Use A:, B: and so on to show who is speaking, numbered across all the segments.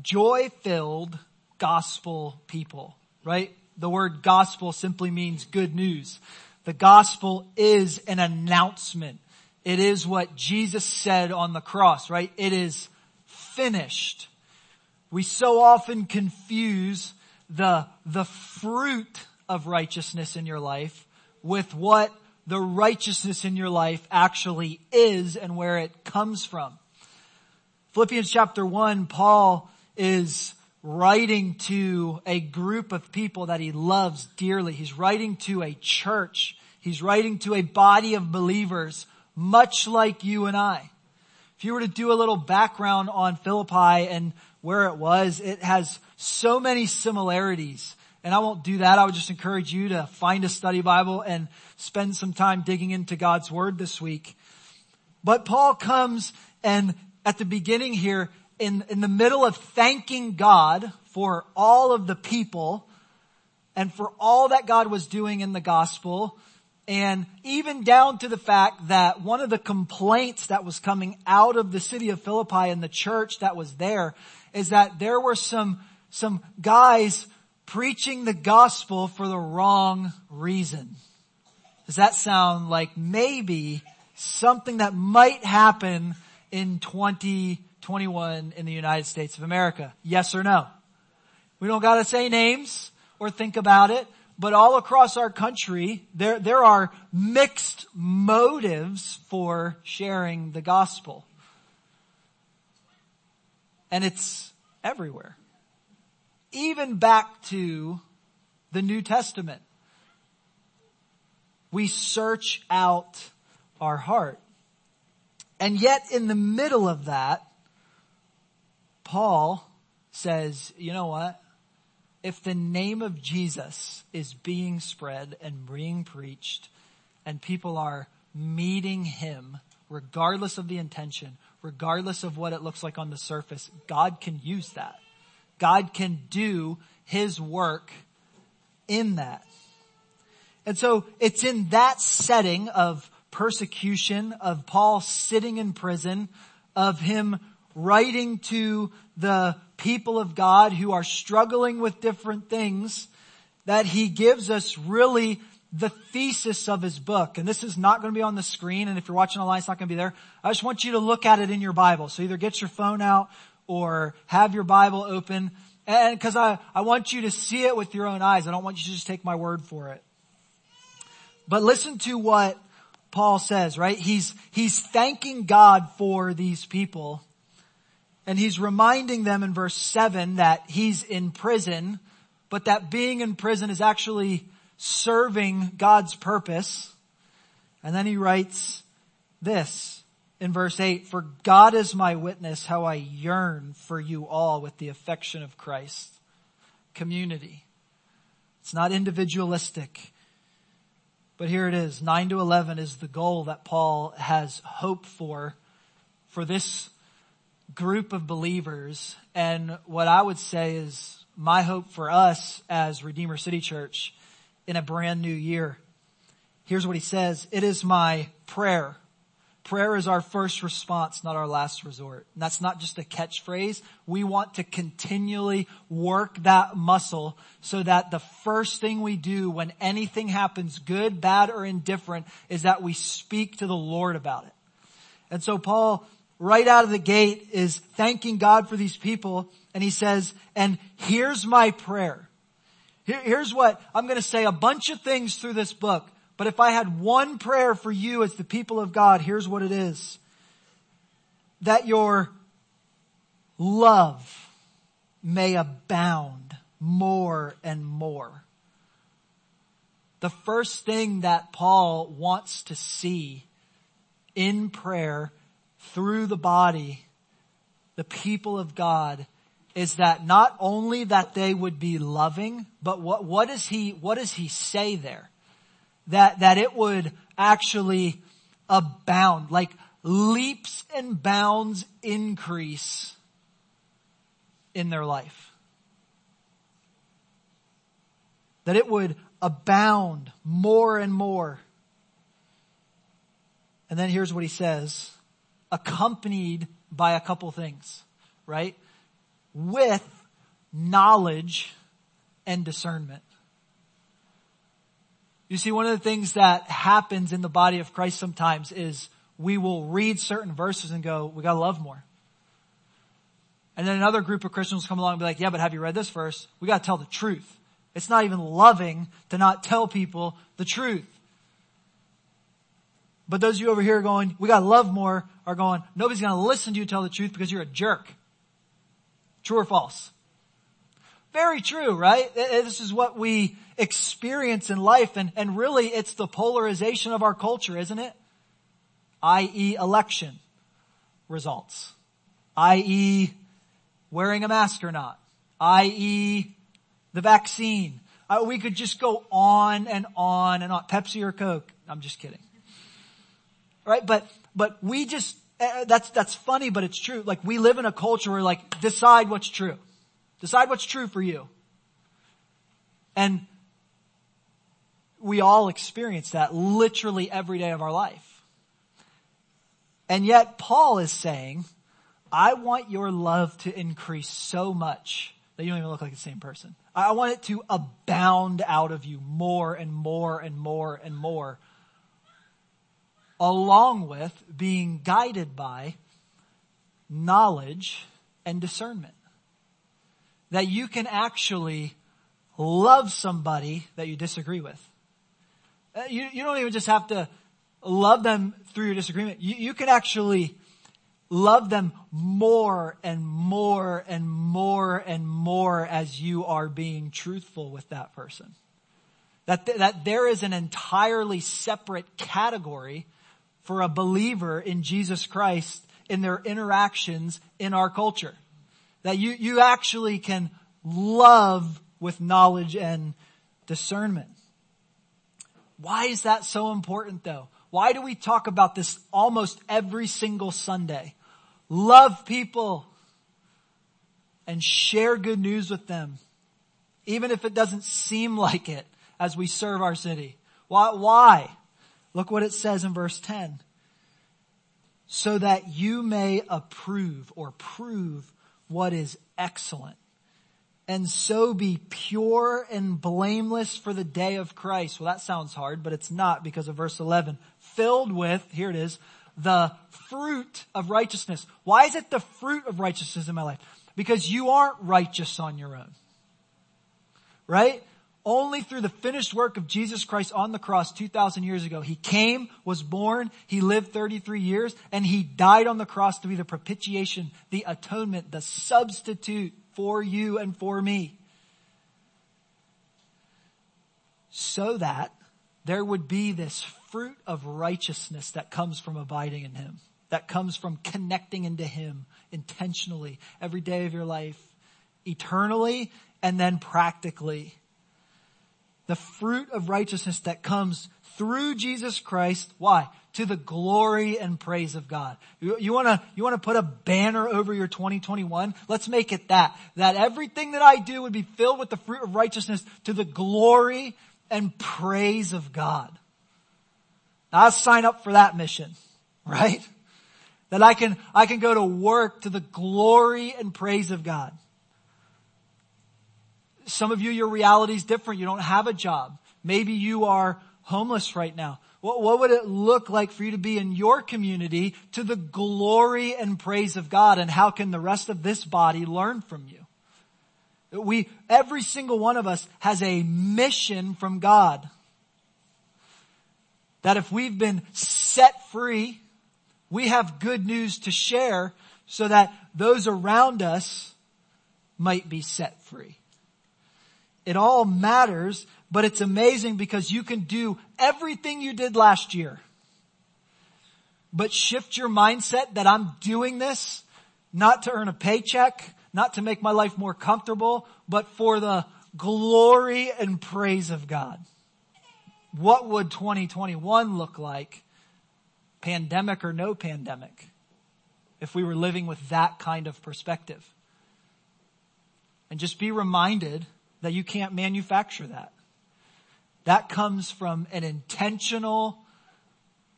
A: joy filled gospel people, right? The word gospel simply means good news. The gospel is an announcement. It is what Jesus said on the cross, right? It is finished. We so often confuse the, the fruit of righteousness in your life with what the righteousness in your life actually is and where it comes from. Philippians chapter one, Paul is writing to a group of people that he loves dearly. He's writing to a church. He's writing to a body of believers much like you and I. If you were to do a little background on Philippi and where it was, it has so many similarities. And I won't do that. I would just encourage you to find a study Bible and spend some time digging into God's Word this week. But Paul comes and at the beginning here, in, in the middle of thanking God for all of the people and for all that God was doing in the gospel, and even down to the fact that one of the complaints that was coming out of the city of Philippi and the church that was there is that there were some, some guys preaching the gospel for the wrong reason. Does that sound like maybe something that might happen in 2021 in the United States of America? Yes or no? We don't gotta say names or think about it, but all across our country, there, there are mixed motives for sharing the gospel. And it's everywhere. Even back to the New Testament. We search out our heart. And yet in the middle of that, Paul says, you know what? If the name of Jesus is being spread and being preached and people are meeting him, regardless of the intention, regardless of what it looks like on the surface, God can use that. God can do his work in that. And so it's in that setting of persecution, of Paul sitting in prison, of him writing to the people of God who are struggling with different things, that he gives us really the thesis of his book. And this is not going to be on the screen, and if you're watching online, it's not going to be there. I just want you to look at it in your Bible. So either get your phone out or have your Bible open. And cause I, I want you to see it with your own eyes. I don't want you to just take my word for it. But listen to what Paul says, right? He's, he's thanking God for these people. And he's reminding them in verse 7 that he's in prison, but that being in prison is actually serving God's purpose. And then he writes this in verse 8, For God is my witness how I yearn for you all with the affection of Christ. Community. It's not individualistic. But here it is. 9 to 11 is the goal that Paul has hope for, for this group of believers. And what I would say is my hope for us as Redeemer City Church in a brand new year. Here's what he says. It is my prayer Prayer is our first response, not our last resort. And that's not just a catchphrase. We want to continually work that muscle so that the first thing we do when anything happens, good, bad, or indifferent, is that we speak to the Lord about it. And so Paul, right out of the gate, is thanking God for these people, and he says, and here's my prayer. Here, here's what I'm gonna say a bunch of things through this book. But if I had one prayer for you as the people of God, here's what it is. That your love may abound more and more. The first thing that Paul wants to see in prayer through the body, the people of God, is that not only that they would be loving, but what, what does he, what does he say there? that, that it would actually abound, like leaps and bounds increase in their life. That it would abound more and more. And then here's what he says, accompanied by a couple things, right? with knowledge and discernment. You see, one of the things that happens in the body of Christ sometimes is we will read certain verses and go, we gotta love more. And then another group of Christians come along and be like, yeah, but have you read this verse? We gotta tell the truth. It's not even loving to not tell people the truth. But those of you over here going, we gotta love more, are going, nobody's gonna listen to you tell the truth because you're a jerk. True or false? Very true, right? This is what we experience in life and, and really it's the polarization of our culture, isn't it? I.e. election results. I.e. wearing a mask or not. I.e. the vaccine. Uh, we could just go on and on and on. Pepsi or Coke. I'm just kidding. Right? But, but we just, uh, that's, that's funny, but it's true. Like we live in a culture where like, decide what's true. Decide what's true for you. And we all experience that literally every day of our life. And yet Paul is saying, I want your love to increase so much that you don't even look like the same person. I want it to abound out of you more and more and more and more, along with being guided by knowledge and discernment that you can actually love somebody that you disagree with. Uh, you, you don't even just have to love them through your disagreement. You, you can actually love them more and more and more and more as you are being truthful with that person. That, th- that there is an entirely separate category for a believer in Jesus Christ in their interactions in our culture. That you, you actually can love with knowledge and discernment. Why is that so important though? Why do we talk about this almost every single Sunday? Love people and share good news with them, even if it doesn't seem like it as we serve our city. Why? Why? Look what it says in verse 10. So that you may approve or prove what is excellent and so be pure and blameless for the day of Christ. Well, that sounds hard, but it's not because of verse 11. Filled with, here it is, the fruit of righteousness. Why is it the fruit of righteousness in my life? Because you aren't righteous on your own. Right? Only through the finished work of Jesus Christ on the cross 2,000 years ago. He came, was born, He lived 33 years, and He died on the cross to be the propitiation, the atonement, the substitute for you and for me. So that there would be this fruit of righteousness that comes from abiding in Him, that comes from connecting into Him intentionally every day of your life, eternally, and then practically the fruit of righteousness that comes through Jesus Christ. Why? To the glory and praise of God. You, wanna, you wanna put a banner over your 2021? Let's make it that. That everything that I do would be filled with the fruit of righteousness to the glory and praise of God. Now, I'll sign up for that mission, right? That I can, I can go to work to the glory and praise of God. Some of you, your reality is different. You don't have a job. Maybe you are homeless right now. What, what would it look like for you to be in your community to the glory and praise of God? And how can the rest of this body learn from you? We, every single one of us has a mission from God. That if we've been set free, we have good news to share so that those around us might be set free. It all matters, but it's amazing because you can do everything you did last year. But shift your mindset that I'm doing this not to earn a paycheck, not to make my life more comfortable, but for the glory and praise of God. What would 2021 look like, pandemic or no pandemic, if we were living with that kind of perspective? And just be reminded that you can't manufacture that. That comes from an intentional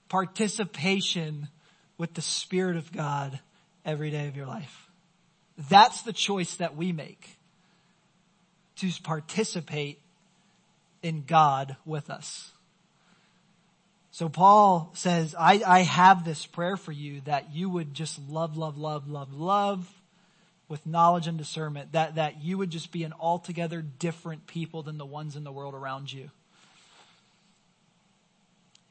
A: participation with the Spirit of God every day of your life. That's the choice that we make to participate in God with us. So Paul says, I, I have this prayer for you that you would just love, love, love, love, love with knowledge and discernment, that, that you would just be an altogether different people than the ones in the world around you.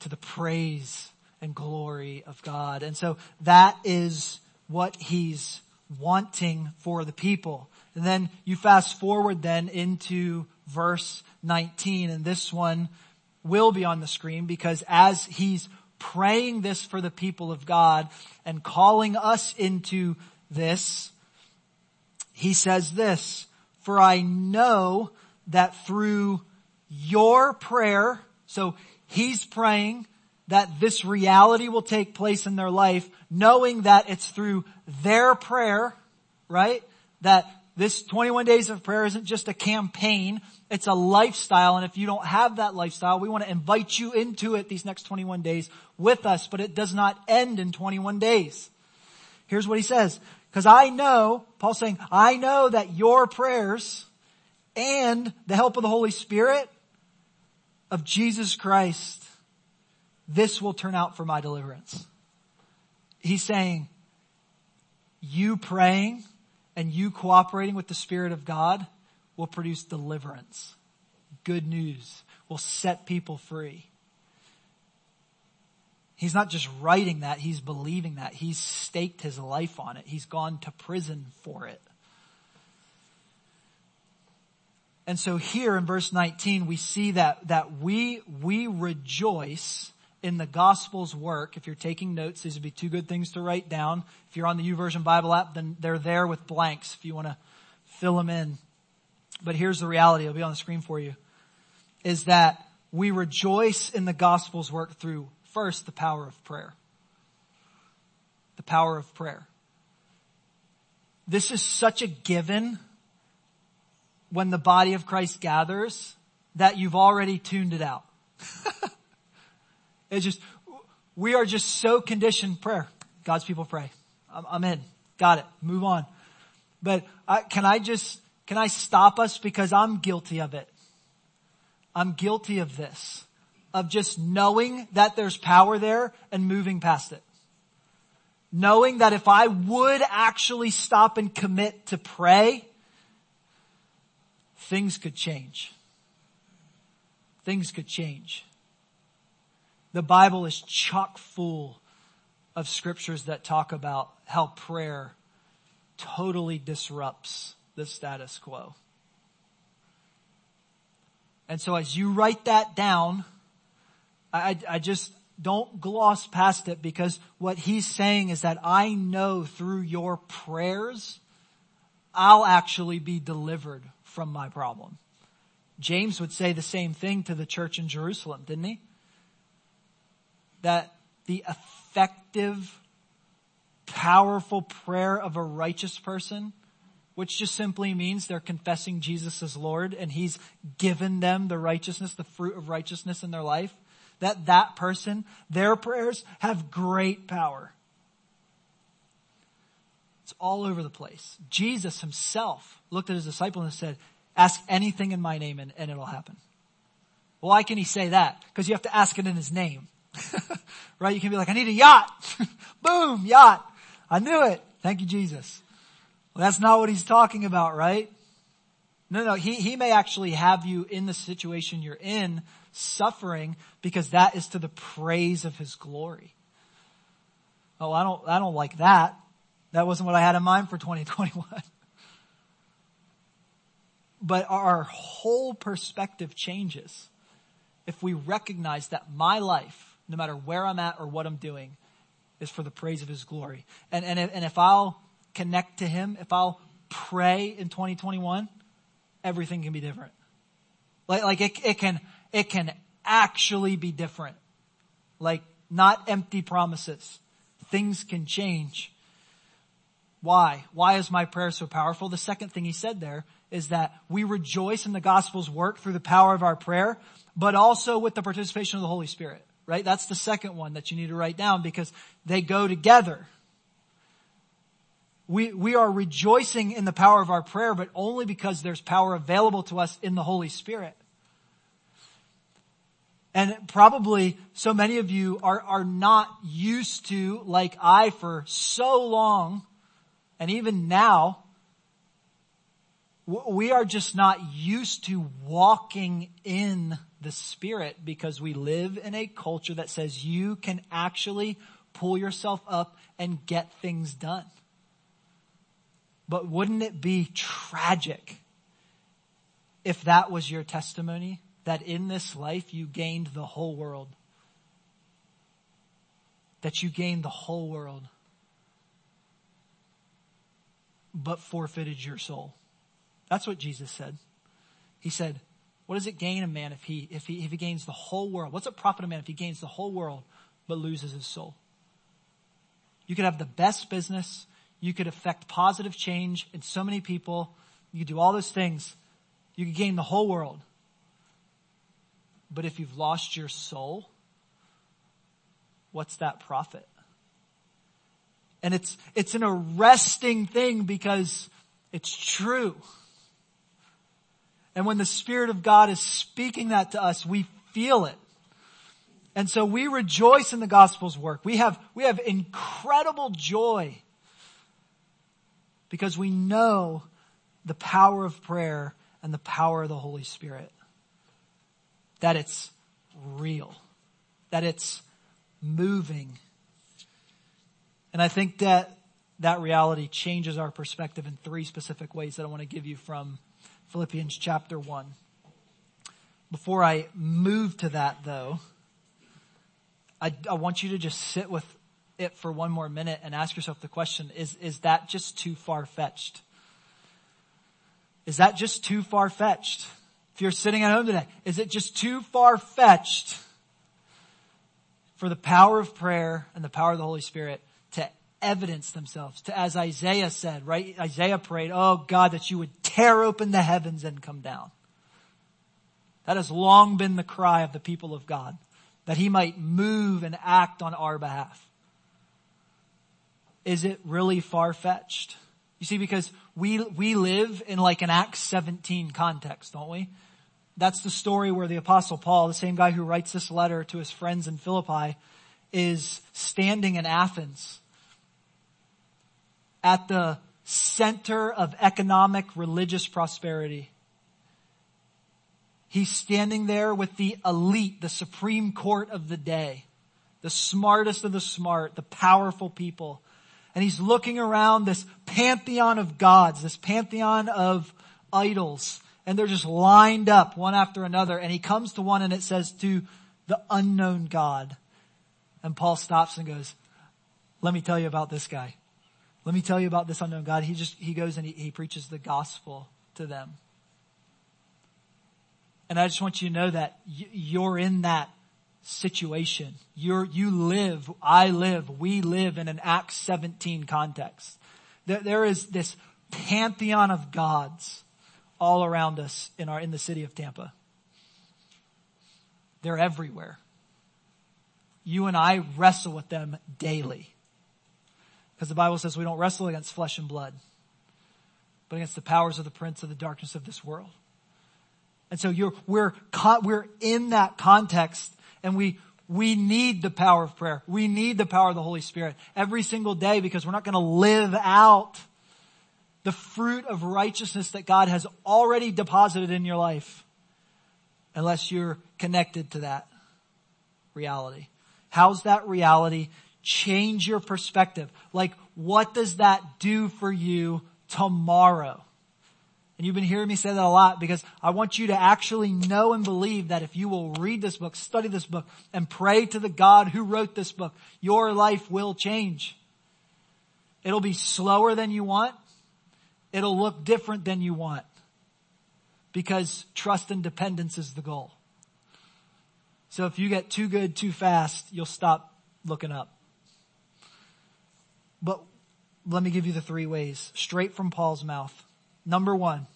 A: To the praise and glory of God. And so that is what he's wanting for the people. And then you fast forward then into verse 19 and this one will be on the screen because as he's praying this for the people of God and calling us into this, he says this, for I know that through your prayer, so he's praying that this reality will take place in their life, knowing that it's through their prayer, right? That this 21 days of prayer isn't just a campaign, it's a lifestyle. And if you don't have that lifestyle, we want to invite you into it these next 21 days with us, but it does not end in 21 days. Here's what he says. Cause I know, Paul's saying, I know that your prayers and the help of the Holy Spirit of Jesus Christ, this will turn out for my deliverance. He's saying, you praying and you cooperating with the Spirit of God will produce deliverance. Good news will set people free. He's not just writing that, he's believing that. He's staked his life on it. He's gone to prison for it. And so here in verse 19, we see that, that we, we rejoice in the gospel's work. If you're taking notes, these would be two good things to write down. If you're on the YouVersion Bible app, then they're there with blanks if you want to fill them in. But here's the reality. It'll be on the screen for you. Is that we rejoice in the gospel's work through first the power of prayer. The power of prayer. This is such a given when the body of Christ gathers that you've already tuned it out. It's just, we are just so conditioned prayer. God's people pray. I'm, I'm in. Got it. Move on. But uh, can I just, can I stop us because I'm guilty of it? I'm guilty of this. Of just knowing that there's power there and moving past it. Knowing that if I would actually stop and commit to pray, things could change. Things could change. The Bible is chock full of scriptures that talk about how prayer totally disrupts the status quo. And so as you write that down, I, I just don't gloss past it because what he's saying is that I know through your prayers, I'll actually be delivered from my problem. James would say the same thing to the church in Jerusalem, didn't he? that the effective, powerful prayer of a righteous person, which just simply means they're confessing Jesus as Lord and He's given them the righteousness, the fruit of righteousness in their life, that that person, their prayers have great power. It's all over the place. Jesus himself looked at his disciples and said, ask anything in my name and, and it'll happen. Why can he say that? Because you have to ask it in his name. right? You can be like, I need a yacht. Boom, yacht. I knew it. Thank you, Jesus. Well, that's not what he's talking about, right? No, no, he, he may actually have you in the situation you're in suffering because that is to the praise of his glory. Oh, I don't, I don't like that. That wasn't what I had in mind for 2021. but our whole perspective changes if we recognize that my life no matter where I'm at or what I'm doing, is for the praise of His glory. And, and, and if I'll connect to Him, if I'll pray in 2021, everything can be different. Like, like it, it can, it can actually be different. Like not empty promises. Things can change. Why? Why is my prayer so powerful? The second thing he said there is that we rejoice in the gospel's work through the power of our prayer, but also with the participation of the Holy Spirit right? That's the second one that you need to write down because they go together. We, we are rejoicing in the power of our prayer, but only because there's power available to us in the Holy Spirit. And probably so many of you are, are not used to, like I for so long, and even now, we are just not used to walking in the Spirit because we live in a culture that says you can actually pull yourself up and get things done. But wouldn't it be tragic if that was your testimony? That in this life you gained the whole world. That you gained the whole world. But forfeited your soul. That's what Jesus said. He said, what does it gain a man if he, if he, if he gains the whole world? What's it profit a man if he gains the whole world but loses his soul? You could have the best business. You could affect positive change in so many people. You could do all those things. You could gain the whole world. But if you've lost your soul, what's that profit? And it's, it's an arresting thing because it's true. And when the Spirit of God is speaking that to us, we feel it. And so we rejoice in the gospel's work. We have, we have incredible joy because we know the power of prayer and the power of the Holy Spirit. That it's real. That it's moving. And I think that that reality changes our perspective in three specific ways that I want to give you from Philippians chapter 1. Before I move to that though, I, I want you to just sit with it for one more minute and ask yourself the question, is, is that just too far fetched? Is that just too far fetched? If you're sitting at home today, is it just too far fetched for the power of prayer and the power of the Holy Spirit to evidence themselves to, as Isaiah said, right? Isaiah prayed, oh God, that you would tear open the heavens and come down. That has long been the cry of the people of God, that he might move and act on our behalf. Is it really far-fetched? You see, because we, we live in like an Acts 17 context, don't we? That's the story where the apostle Paul, the same guy who writes this letter to his friends in Philippi, is standing in Athens at the center of economic religious prosperity. He's standing there with the elite, the supreme court of the day, the smartest of the smart, the powerful people. And he's looking around this pantheon of gods, this pantheon of idols, and they're just lined up one after another. And he comes to one and it says to the unknown God. And Paul stops and goes, let me tell you about this guy. Let me tell you about this unknown God. He just, he goes and he, he preaches the gospel to them. And I just want you to know that you're in that situation. You're, you live, I live, we live in an Acts 17 context. There, there is this pantheon of gods all around us in our, in the city of Tampa. They're everywhere. You and I wrestle with them daily. Because the Bible says we don't wrestle against flesh and blood, but against the powers of the prince of the darkness of this world. And so you're, we're, we're in that context and we, we need the power of prayer. We need the power of the Holy Spirit every single day because we're not going to live out the fruit of righteousness that God has already deposited in your life unless you're connected to that reality. How's that reality change your perspective. Like, what does that do for you tomorrow? And you've been hearing me say that a lot because I want you to actually know and believe that if you will read this book, study this book, and pray to the God who wrote this book, your life will change. It'll be slower than you want. It'll look different than you want. Because trust and dependence is the goal. So if you get too good too fast, you'll stop looking up. But let me give you the three ways straight from Paul's mouth. Number one,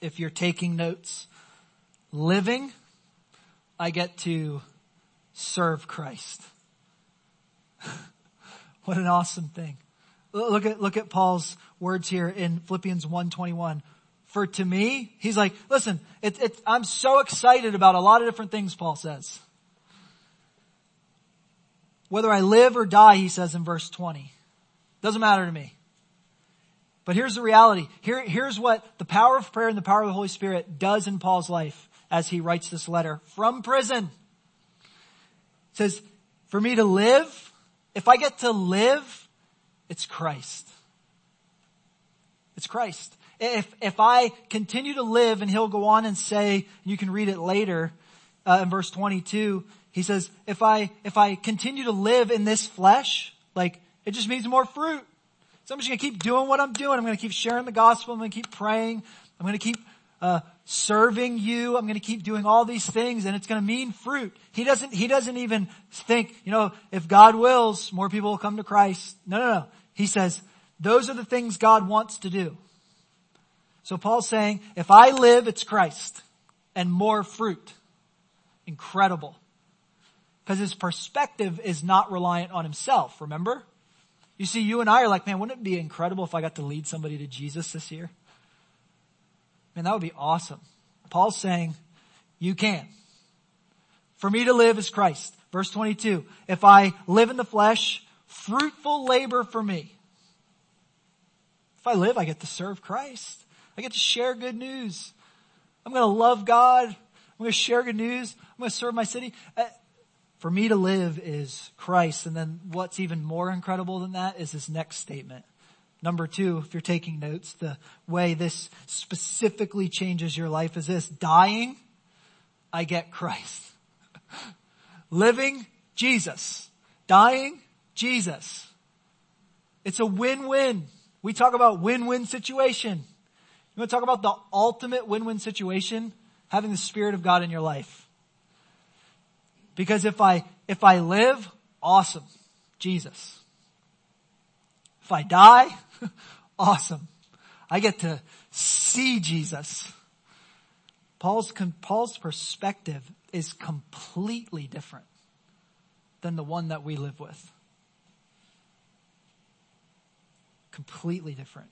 A: if you're taking notes, living, I get to serve Christ. what an awesome thing. Look at, look at Paul's words here in Philippians 121. For to me, he's like, listen, it, it, I'm so excited about a lot of different things, Paul says. Whether I live or die, he says in verse 20. Doesn't matter to me. But here's the reality. Here, here's what the power of prayer and the power of the Holy Spirit does in Paul's life as he writes this letter from prison. It says, for me to live, if I get to live, it's Christ. It's Christ. If, if I continue to live, and he'll go on and say, you can read it later, uh, in verse 22, he says, if I, if I continue to live in this flesh, like, it just means more fruit. So I'm just to keep doing what I'm doing. I'm to keep sharing the gospel. I'm to keep praying. I'm to keep uh, serving you. I'm going to keep doing all these things, and it's going to mean fruit. He doesn't. He doesn't even think, you know, if God wills, more people will come to Christ. No, no, no. He says those are the things God wants to do. So Paul's saying, if I live, it's Christ and more fruit. Incredible. Because his perspective is not reliant on himself, remember? You see, you and I are like, man, wouldn't it be incredible if I got to lead somebody to Jesus this year? Man, that would be awesome. Paul's saying, you can. For me to live is Christ. Verse 22. If I live in the flesh, fruitful labor for me. If I live, I get to serve Christ. I get to share good news. I'm going to love God. I'm going to share good news. I'm going to serve my city. Uh, for me to live is Christ. And then what's even more incredible than that is this next statement. Number two, if you're taking notes, the way this specifically changes your life is this. Dying, I get Christ. Living, Jesus. Dying, Jesus. It's a win-win. We talk about win-win situation. You want to talk about the ultimate win-win situation? Having the Spirit of God in your life. Because if I, if I live, awesome. Jesus. If I die, awesome. I get to see Jesus. Paul's, Paul's perspective is completely different than the one that we live with. Completely different.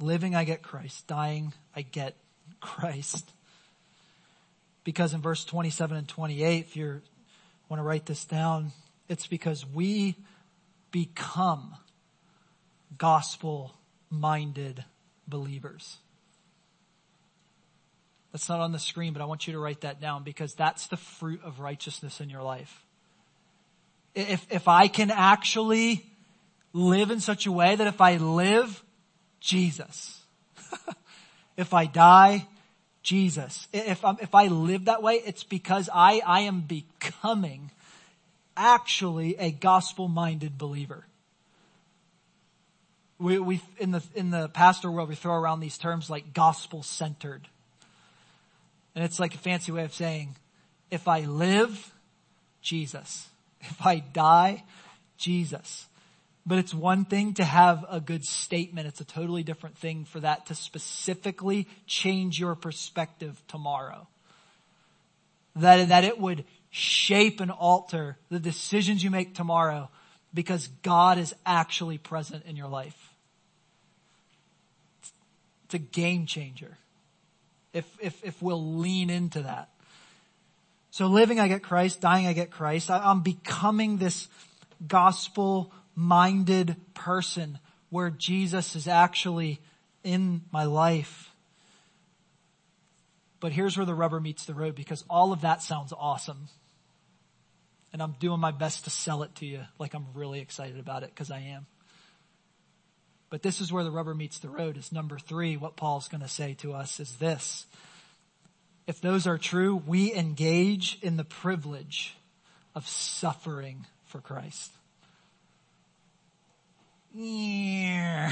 A: Living, I get Christ. Dying, I get Christ. Because in verse 27 and 28, if you want to write this down, it's because we become gospel minded believers. That's not on the screen, but I want you to write that down because that's the fruit of righteousness in your life. If, if I can actually live in such a way that if I live, Jesus. if I die, Jesus. If, i if I live that way, it's because I, I am becoming actually a gospel-minded believer. We, we, in the, in the pastor world, we throw around these terms like gospel-centered. And it's like a fancy way of saying, if I live, Jesus. If I die, Jesus. But it's one thing to have a good statement. It's a totally different thing for that to specifically change your perspective tomorrow. That, that it would shape and alter the decisions you make tomorrow because God is actually present in your life. It's a game changer. If, if, if we'll lean into that. So living, I get Christ. Dying, I get Christ. I, I'm becoming this gospel minded person where Jesus is actually in my life. But here's where the rubber meets the road because all of that sounds awesome. And I'm doing my best to sell it to you like I'm really excited about it because I am. But this is where the rubber meets the road is number three. What Paul's going to say to us is this. If those are true, we engage in the privilege of suffering for Christ. Yeah.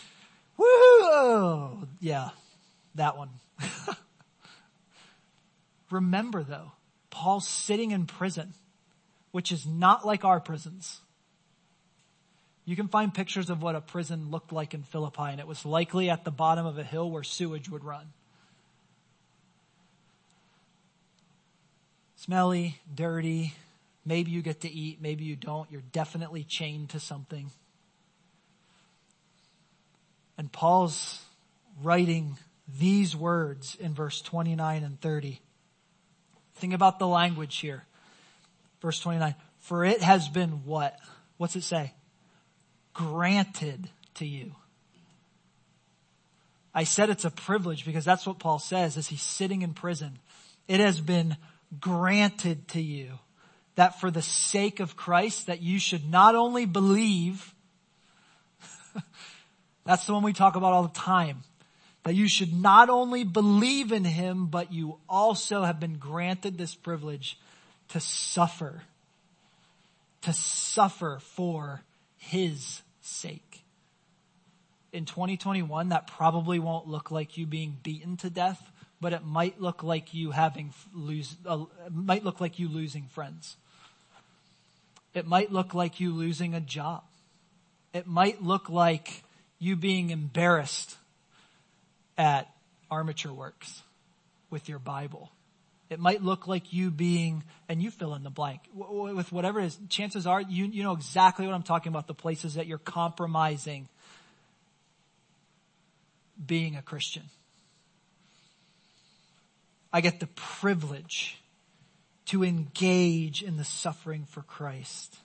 A: Woo! Yeah, that one. Remember though, Paul's sitting in prison, which is not like our prisons. You can find pictures of what a prison looked like in Philippi, and it was likely at the bottom of a hill where sewage would run. Smelly, dirty, Maybe you get to eat, maybe you don't. You're definitely chained to something. And Paul's writing these words in verse 29 and 30. Think about the language here. Verse 29. For it has been what? What's it say? Granted to you. I said it's a privilege because that's what Paul says as he's sitting in prison. It has been granted to you that for the sake of Christ that you should not only believe, that's the one we talk about all the time, that you should not only believe in him, but you also have been granted this privilege to suffer, to suffer for his sake. In 2021, that probably won't look like you being beaten to death, but it might look like you having lose, uh, might look like you losing friends. It might look like you losing a job. It might look like you being embarrassed at Armature Works with your Bible. It might look like you being, and you fill in the blank with whatever it is. Chances are you, you know exactly what I'm talking about. The places that you're compromising being a Christian. I get the privilege to engage in the suffering for Christ.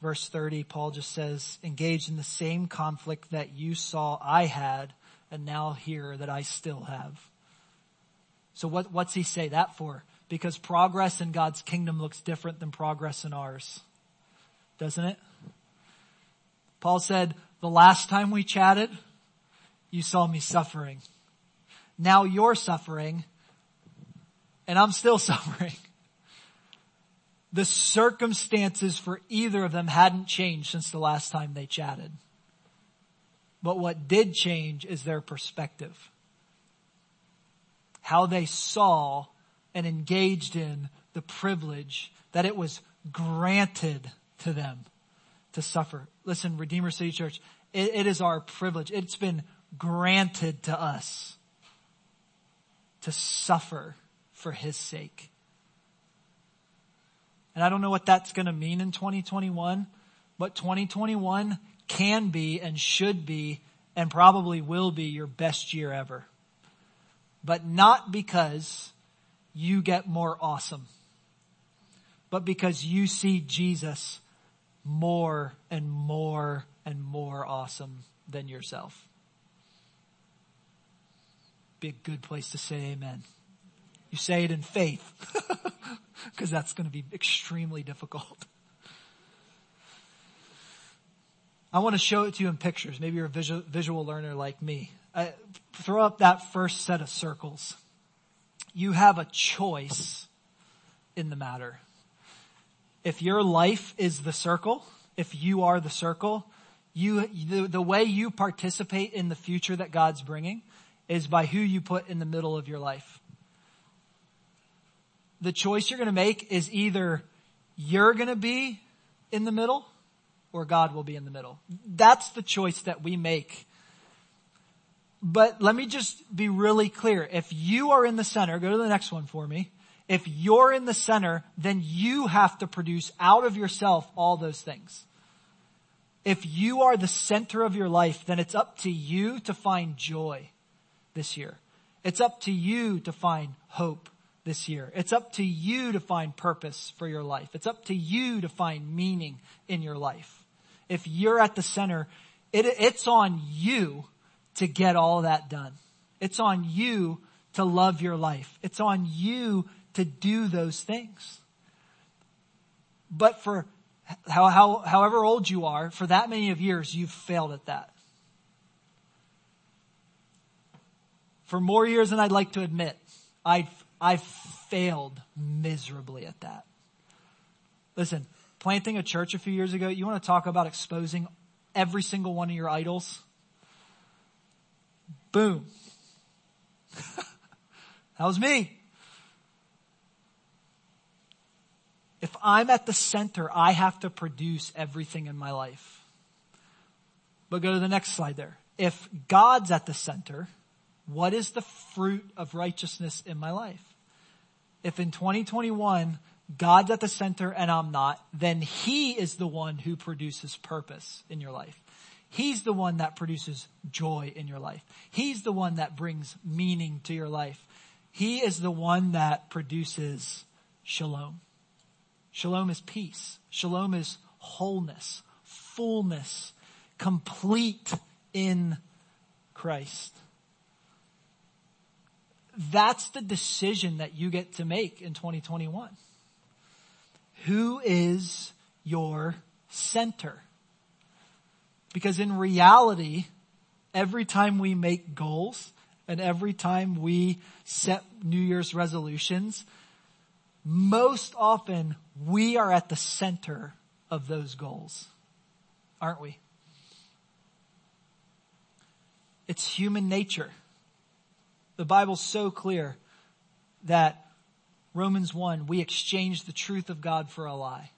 A: Verse 30, Paul just says, engage in the same conflict that you saw I had and now hear that I still have. So what, what's he say that for? Because progress in God's kingdom looks different than progress in ours. Doesn't it? Paul said, the last time we chatted, you saw me suffering. Now you're suffering and I'm still suffering. The circumstances for either of them hadn't changed since the last time they chatted. But what did change is their perspective. How they saw and engaged in the privilege that it was granted to them to suffer. Listen, Redeemer City Church, it, it is our privilege. It's been granted to us to suffer for his sake. And I don't know what that's going to mean in 2021, but 2021 can be and should be and probably will be your best year ever. But not because you get more awesome, but because you see Jesus more and more and more awesome than yourself. Be a good place to say amen. You say it in faith because that's going to be extremely difficult. I want to show it to you in pictures. Maybe you're a visual, visual learner like me. Uh, throw up that first set of circles. You have a choice in the matter. If your life is the circle, if you are the circle, you, the, the way you participate in the future that God's bringing is by who you put in the middle of your life. The choice you're going to make is either you're going to be in the middle or God will be in the middle. That's the choice that we make. But let me just be really clear. If you are in the center, go to the next one for me. If you're in the center, then you have to produce out of yourself all those things. If you are the center of your life, then it's up to you to find joy this year. It's up to you to find hope this year. It's up to you to find purpose for your life. It's up to you to find meaning in your life if you're at the center, it, it's on you to get all that done. It's on you to love your life. It's on you to do those things. But for how, how, however old you are, for that many of years, you've failed at that. For more years than I'd like to admit, I've, I've failed miserably at that. Listen, planting a church a few years ago, you want to talk about exposing every single one of your idols? Boom. that was me. If I'm at the center, I have to produce everything in my life. But go to the next slide there. If God's at the center, what is the fruit of righteousness in my life? If in 2021 God's at the center and I'm not, then He is the one who produces purpose in your life. He's the one that produces joy in your life. He's the one that brings meaning to your life. He is the one that produces shalom. Shalom is peace. Shalom is wholeness, fullness, complete in Christ. That's the decision that you get to make in 2021. Who is your center? Because in reality, every time we make goals and every time we set New Year's resolutions, most often we are at the center of those goals, aren't we? It's human nature. The Bible's so clear that Romans 1, we exchange the truth of God for a lie.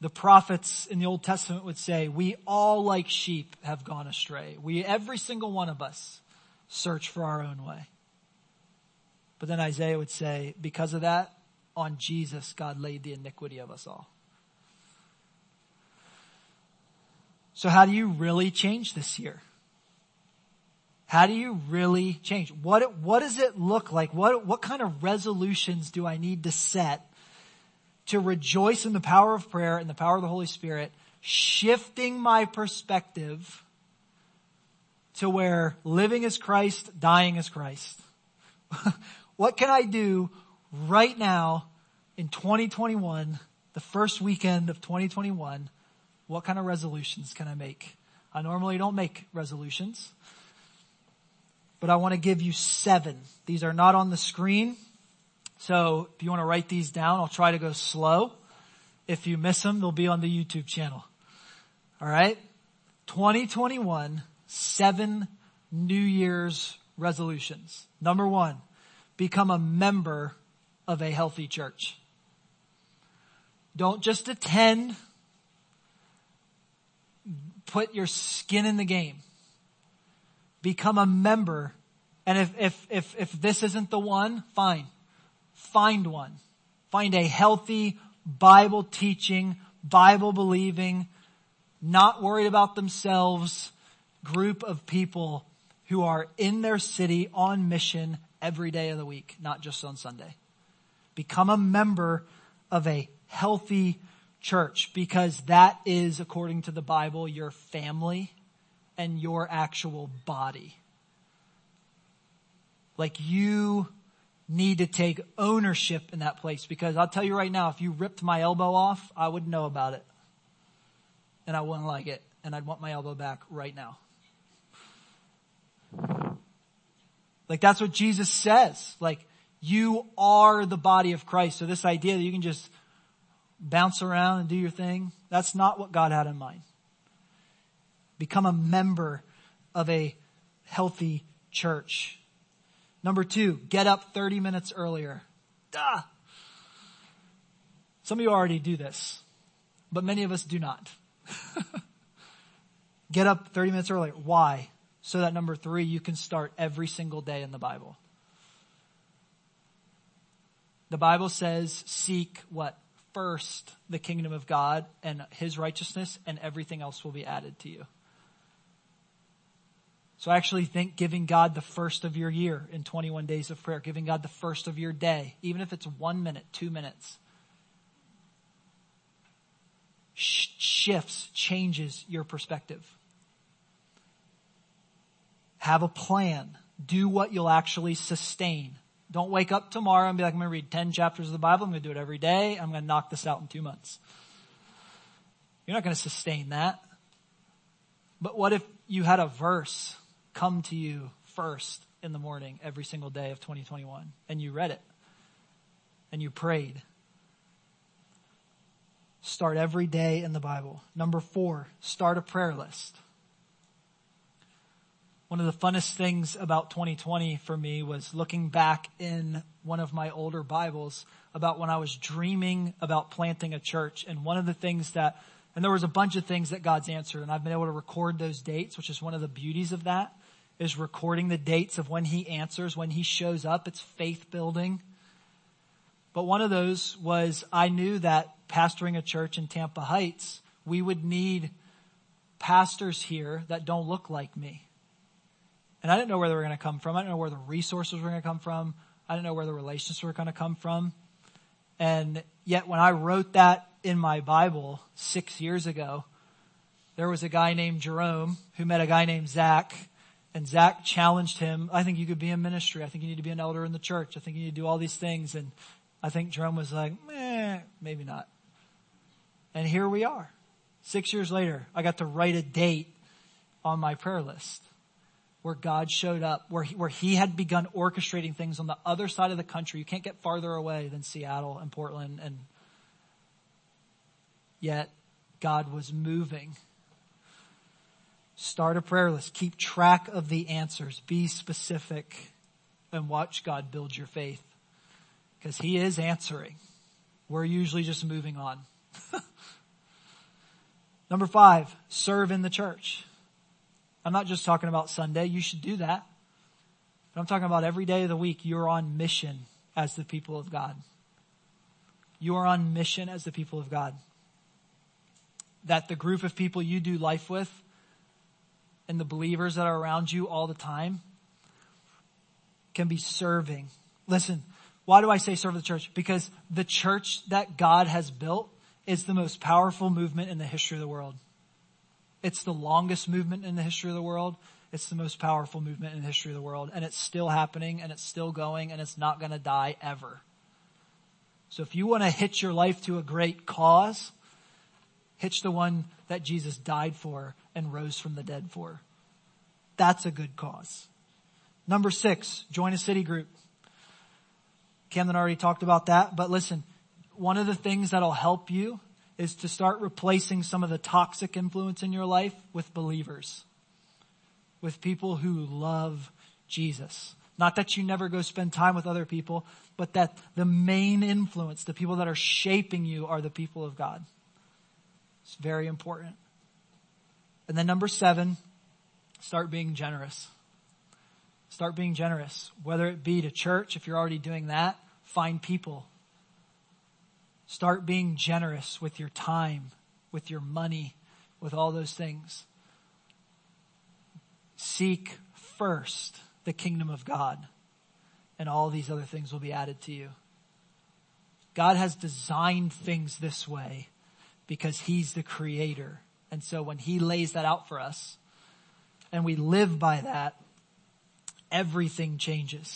A: The prophets in the Old Testament would say, we all like sheep have gone astray. We, every single one of us, search for our own way. But then Isaiah would say, because of that, on Jesus, God laid the iniquity of us all. So how do you really change this year? How do you really change? What, what does it look like? What, what kind of resolutions do I need to set to rejoice in the power of prayer and the power of the Holy Spirit, shifting my perspective to where living is Christ, dying is Christ. what can I do right now in 2021, the first weekend of 2021? What kind of resolutions can I make? I normally don't make resolutions, but I want to give you seven. These are not on the screen. So if you want to write these down, I'll try to go slow. If you miss them, they'll be on the YouTube channel. All right. 2021, seven New Year's resolutions. Number one, become a member of a healthy church. Don't just attend. Put your skin in the game. Become a member. And if, if, if, if this isn't the one, fine find one. Find a healthy, Bible teaching, Bible believing, not worried about themselves group of people who are in their city on mission every day of the week, not just on Sunday. Become a member of a healthy church because that is, according to the Bible, your family and your actual body. Like you need to take ownership in that place because I'll tell you right now, if you ripped my elbow off, I would know about it. And I wouldn't like it. And I'd want my elbow back right now. Like that's what Jesus says. Like you are the body of Christ. So this idea that you can just bounce around and do your thing, that's not what God had in mind. Become a member of a healthy church. Number two, get up 30 minutes earlier. Duh. Some of you already do this, but many of us do not. get up 30 minutes earlier. Why? So that number three, you can start every single day in the Bible. The Bible says seek what? First the kingdom of God and his righteousness and everything else will be added to you. So I actually think giving God the first of your year in 21 days of prayer, giving God the first of your day, even if it's one minute, two minutes, shifts, changes your perspective. Have a plan. Do what you'll actually sustain. Don't wake up tomorrow and be like, I'm going to read 10 chapters of the Bible. I'm going to do it every day. I'm going to knock this out in two months. You're not going to sustain that. But what if you had a verse come to you first in the morning every single day of 2021 and you read it and you prayed. Start every day in the Bible. Number four, start a prayer list. One of the funnest things about 2020 for me was looking back in one of my older Bibles about when I was dreaming about planting a church. And one of the things that, and there was a bunch of things that God's answered and I've been able to record those dates, which is one of the beauties of that is recording the dates of when he answers, when he shows up. It's faith building. But one of those was I knew that pastoring a church in Tampa Heights, we would need pastors here that don't look like me. And I didn't know where they were going to come from. I didn't know where the resources were going to come from. I didn't know where the relationships were going to come from. And yet when I wrote that in my Bible six years ago, there was a guy named Jerome who met a guy named Zach and Zach challenged him. I think you could be in ministry. I think you need to be an elder in the church. I think you need to do all these things. And I think Jerome was like, eh, maybe not. And here we are. Six years later, I got to write a date on my prayer list where God showed up, where he, where he had begun orchestrating things on the other side of the country. You can't get farther away than Seattle and Portland and yet God was moving. Start a prayer list. Keep track of the answers. Be specific and watch God build your faith because he is answering. We're usually just moving on. Number five, serve in the church. I'm not just talking about Sunday. You should do that. But I'm talking about every day of the week. You're on mission as the people of God. You are on mission as the people of God. That the group of people you do life with and the believers that are around you all the time can be serving. Listen, why do I say serve the church? Because the church that God has built is the most powerful movement in the history of the world. It's the longest movement in the history of the world. It's the most powerful movement in the history of the world. And it's still happening and it's still going and it's not going to die ever. So if you want to hitch your life to a great cause, hitch the one that Jesus died for and rose from the dead for. That's a good cause. Number six, join a city group. Camden already talked about that, but listen, one of the things that'll help you is to start replacing some of the toxic influence in your life with believers. With people who love Jesus. Not that you never go spend time with other people, but that the main influence, the people that are shaping you are the people of God. It's very important. And then number seven, start being generous. Start being generous. Whether it be to church, if you're already doing that, find people. Start being generous with your time, with your money, with all those things. Seek first the kingdom of God and all these other things will be added to you. God has designed things this way because he's the creator. And so when he lays that out for us and we live by that, everything changes.